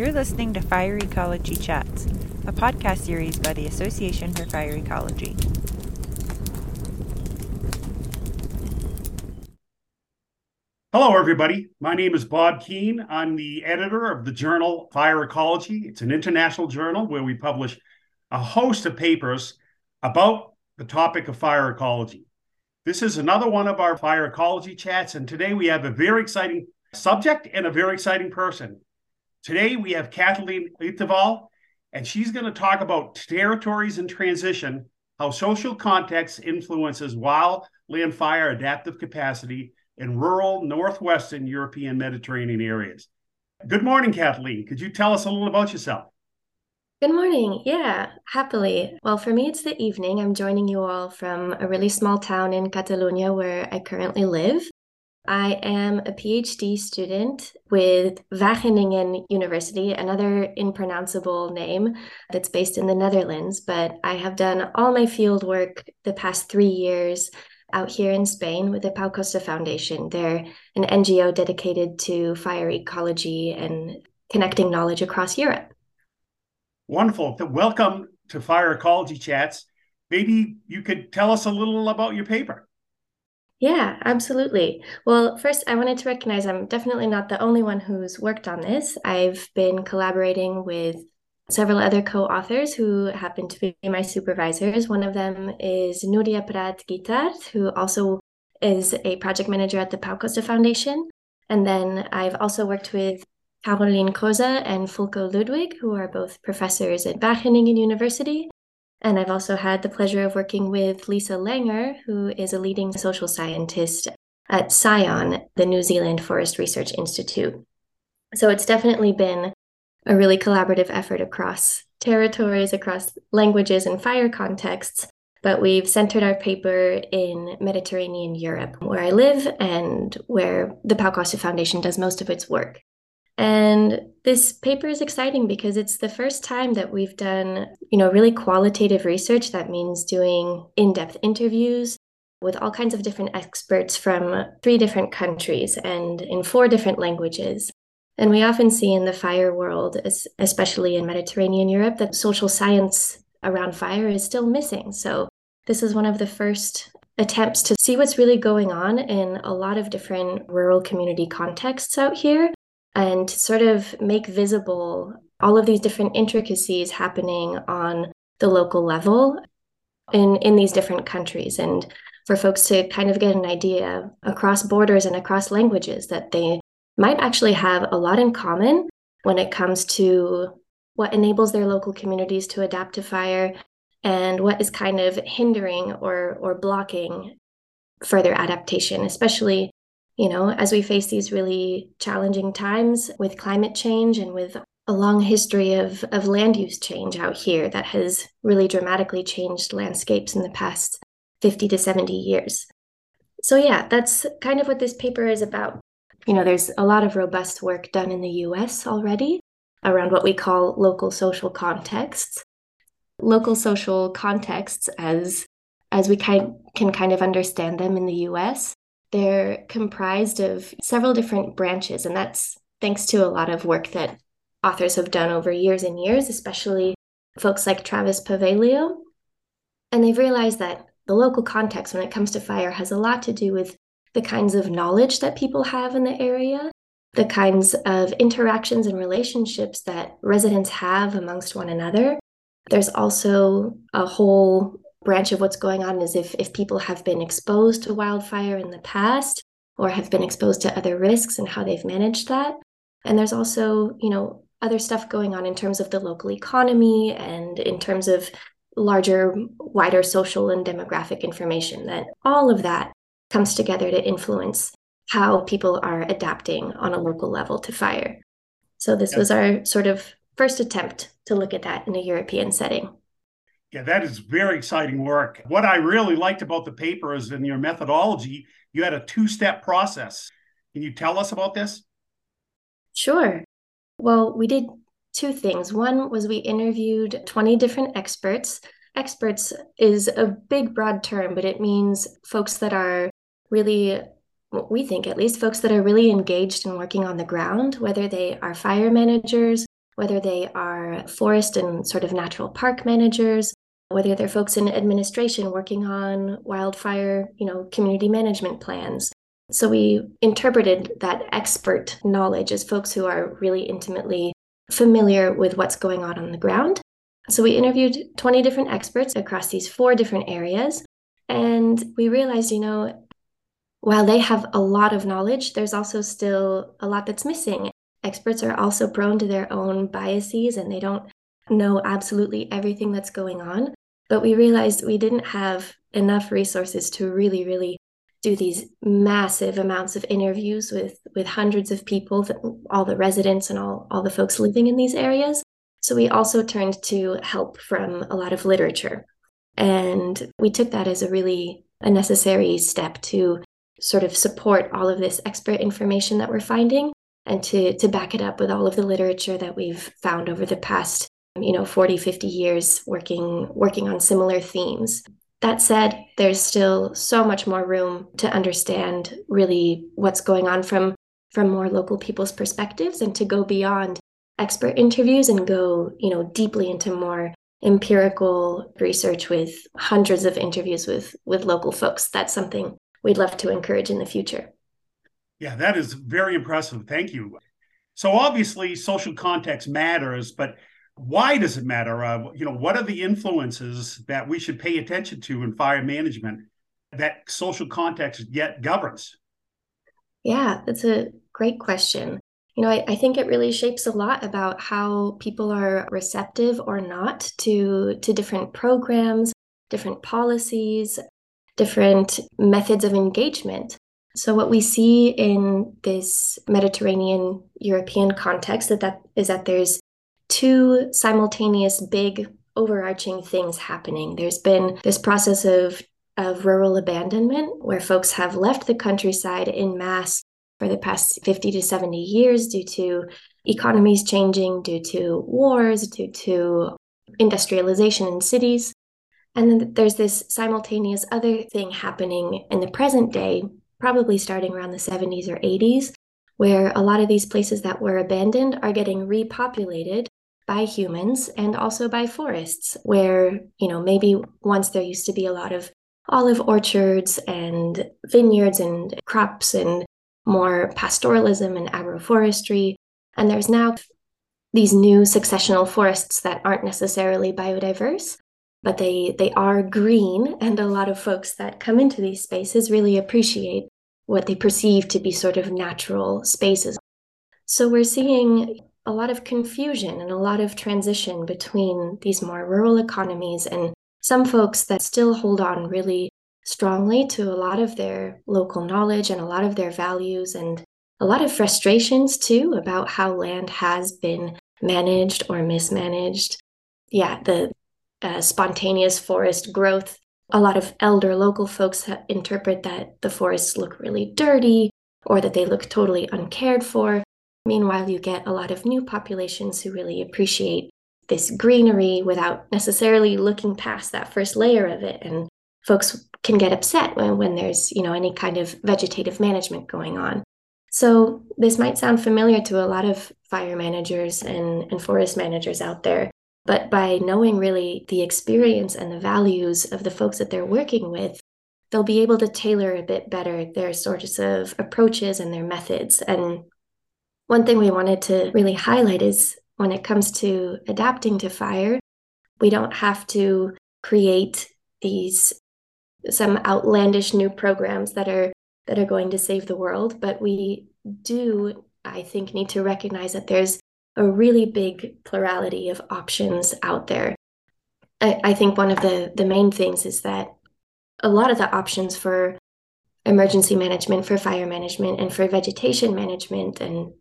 You're listening to Fire Ecology Chats, a podcast series by the Association for Fire Ecology. Hello, everybody. My name is Bob Keane. I'm the editor of the journal Fire Ecology. It's an international journal where we publish a host of papers about the topic of fire ecology. This is another one of our fire ecology chats, and today we have a very exciting subject and a very exciting person. Today we have Kathleen Uyttewaal, and she's going to talk about territories in transition, how social context influences wildland fire adaptive capacity in rural northwestern European Mediterranean areas. Good morning, Kathleen. Could you tell us a little about yourself? Good morning. Yeah, happily. Well, for me, it's the evening. I'm joining you all from a really small town in Catalonia where I currently live. I am a PhD student with Wageningen University, another impronounceable name that's based in the Netherlands. But I have done all my field work the past three years out here in Spain with the Pau Costa Foundation. They're an NGO dedicated to fire ecology and connecting knowledge across Europe. Wonderful. Welcome to Fire Ecology Chats. Maybe you could tell us a little about your paper. Yeah, absolutely. Well, first, I wanted to recognize I'm definitely not the only one who's worked on this. I've been collaborating with several other co authors who happen to be my supervisors. One of them is Nuria Prat Guitart, who also is a project manager at the Pau Costa Foundation. And then I've also worked with Caroline Kroeze and Fulco Ludwig, who are both professors at Wageningen University. And I've also had the pleasure of working with Lisa Langer, who is a leading social scientist at SCION, the New Zealand Forest Research Institute. So it's definitely been a really collaborative effort across territories, across languages and fire contexts. But we've centered our paper in Mediterranean Europe, where I live and where the Pau Foundation does most of its work. And this paper is exciting because it's the first time that we've done, you know, really qualitative research. That means doing in-depth interviews with all kinds of different experts from three different countries and in four different languages. And we often see in the fire world, especially in Mediterranean Europe, that social science around fire is still missing. So this is one of the first attempts to see what's really going on in a lot of different rural community contexts out here and to sort of make visible all of these different intricacies happening on the local level in in these different countries. And for folks to kind of get an idea across borders and across languages that they might actually have a lot in common when it comes to what enables their local communities to adapt to fire and what is kind of hindering or or blocking further adaptation especially you know, as we face these really challenging times with climate change and with a long history of, of land use change out here that has really dramatically changed landscapes in the past 50 to 70 years. So, yeah, that's kind of what this paper is about. You know, there's a lot of robust work done in the US already around what we call local social contexts. Local social contexts, as as we kind, can kind of understand them in the US, they're comprised of several different branches, and that's thanks to a lot of work that authors have done over years and years, especially folks like Travis Paveglio. And they've realized that the local context when it comes to fire has a lot to do with the kinds of knowledge that people have in the area, the kinds of interactions and relationships that residents have amongst one another. There's also a whole branch of what's going on is if, if people have been exposed to wildfire in the past or have been exposed to other risks and how they've managed that. And there's also, you know, other stuff going on in terms of the local economy and in terms of larger, wider social and demographic information that all of that comes together to influence how people are adapting on a local level to fire. So this was our sort of first attempt to look at that in a European setting. Yeah, that is very exciting work. What I really liked about the paper is in your methodology, you had a two step process. Can you tell us about this? Sure. Well, we did two things. One was we interviewed 20 different experts. Experts is a big, broad term, but it means folks that are really, we think at least, folks that are really engaged in working on the ground, whether they are fire managers, whether they are forest and sort of natural park managers, whether they're folks in administration working on wildfire, you know, community management plans. So we interpreted that expert knowledge as folks who are really intimately familiar with what's going on on the ground. So we interviewed 20 different experts across these four different areas. And we realized, you know, while they have a lot of knowledge, there's also still a lot that's missing. Experts are also prone to their own biases and they don't know absolutely everything that's going on. But we realized we didn't have enough resources to really, really do these massive amounts of interviews with with hundreds of people, all the residents and all, all the folks living in these areas. So we also turned to help from a lot of literature. And we took that as a really a necessary step to sort of support all of this expert information that we're finding and to to back it up with all of the literature that we've found over the past Um, you know 40 50 years working working on similar themes. That said there's still so much more room to understand really what's going on from from more local people's perspectives and to go beyond expert interviews and go you know deeply into more empirical research with hundreds of interviews with with local folks. That's something we'd love to encourage in the future. Yeah that is very impressive. Thank you. So obviously social context matters but why does it matter? Uh, you know, what are the influences that we should pay attention to in fire management that social context yet governs? Yeah, that's a great question. You know, I, I, think it really shapes a lot about how people are receptive or not to to different programs, different policies, different methods of engagement. So what we see in this Mediterranean European context that, that is that there's two simultaneous big overarching things happening. There's been this process of of rural abandonment where folks have left the countryside in mass for the past 50 to 70 years due to economies changing, due to wars, due to industrialization in cities. And then there's this simultaneous other thing happening in the present day, probably starting around the 70s or 80s, where a lot of these places that were abandoned are getting repopulated by humans and also by forests, where, you know, maybe once there used to be a lot of olive orchards and vineyards and crops and more pastoralism and agroforestry. And there's now these new successional forests that aren't necessarily biodiverse, but they, they are green. And a lot of folks that come into these spaces really appreciate what they perceive to be sort of natural spaces. So we're seeing a lot of confusion and a lot of transition between these more rural economies and some folks that still hold on really strongly to a lot of their local knowledge and a lot of their values and a lot of frustrations too about how land has been managed or mismanaged. Yeah, the uh, spontaneous forest growth. A lot of elder local folks interpret that the forests look really dirty or that they look totally uncared for. Meanwhile, you get a lot of new populations who really appreciate this greenery without necessarily looking past that first layer of it. And folks can get upset when, when there's, you know, any kind of vegetative management going on. So this might sound familiar to a lot of fire managers and, and forest managers out there. But by knowing really the experience and the values of the folks that they're working with, they'll be able to tailor a bit better their sorts of approaches and their methods. And one thing we wanted to really highlight is when it comes to adapting to fire, we don't have to create these some outlandish new programs that are that are going to save the world, but we do I think need to recognize that there's a really big plurality of options out there. I, I think one of the the main things is that a lot of the options for emergency management, for fire management, and for vegetation management and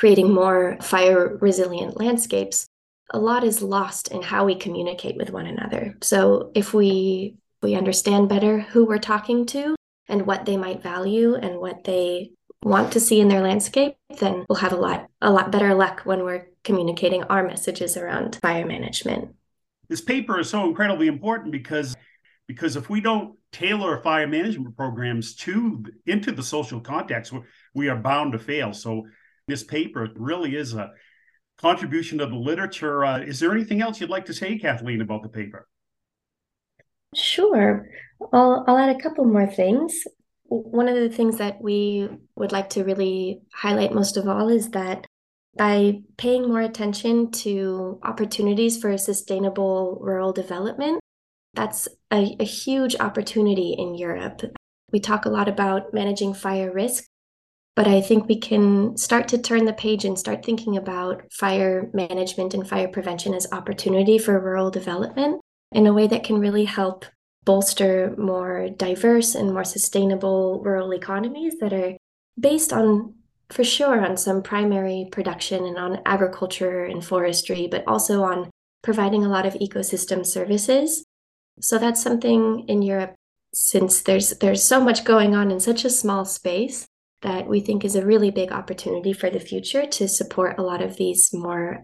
creating more fire resilient landscapes, a lot is lost in how we communicate with one another. So if we we understand better who we're talking to and what they might value and what they want to see in their landscape, then we'll have a lot a lot better luck when we're communicating our messages around fire management. This paper is so incredibly important because because if we don't tailor fire management programs to into the social context, we are bound to fail. So this paper really is a contribution to the literature. Uh, is there anything else you'd like to say, Kathleen, about the paper? Sure. I'll, I'll add a couple more things. One of the things that we would like to really highlight most of all is that by paying more attention to opportunities for sustainable rural development, that's a, a huge opportunity in Europe. We talk a lot about managing fire risk, but I think we can start to turn the page and start thinking about fire management and fire prevention as opportunity for rural development in a way that can really help bolster more diverse and more sustainable rural economies that are based on for sure on some primary production and on agriculture and forestry but also on providing a lot of ecosystem services. So that's something in Europe since there's there's so much going on in such a small space that we think is a really big opportunity for the future to support a lot of these more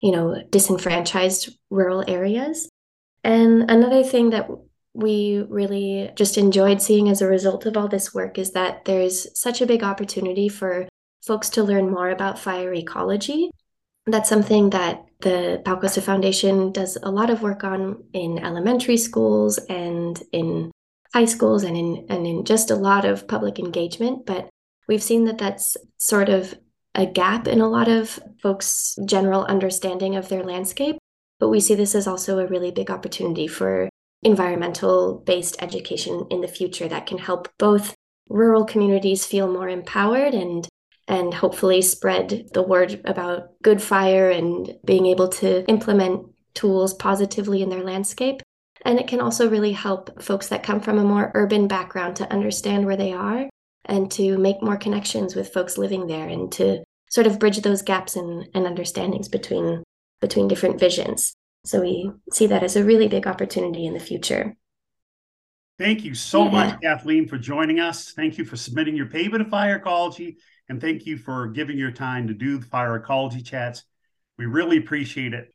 you know disenfranchised rural areas and another thing that we really just enjoyed seeing as a result of all this work is that there's such a big opportunity for folks to learn more about fire ecology. That's something that the Pau Costa Foundation does a lot of work on in elementary schools and in high schools and in and in just a lot of public engagement. But we've seen that that's sort of a gap in a lot of folks' general understanding of their landscape. But we see this as also a really big opportunity for environmental based education in the future that can help both rural communities feel more empowered and and hopefully spread the word about good fire and being able to implement tools positively in their landscape. And it can also really help folks that come from a more urban background to understand where they are and to make more connections with folks living there and to sort of bridge those gaps and, and understandings between between different visions. So we see that as a really big opportunity in the future. Thank you so yeah. much, Kathleen, for joining us. Thank you for submitting your paper to Fire Ecology, and thank you for giving your time to do the Fire Ecology chats. We really appreciate it.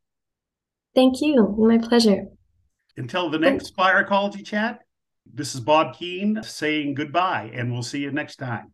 Thank you. My pleasure. Until the next Fire Ecology chat, this is Bob Keane saying goodbye, and we'll see you next time.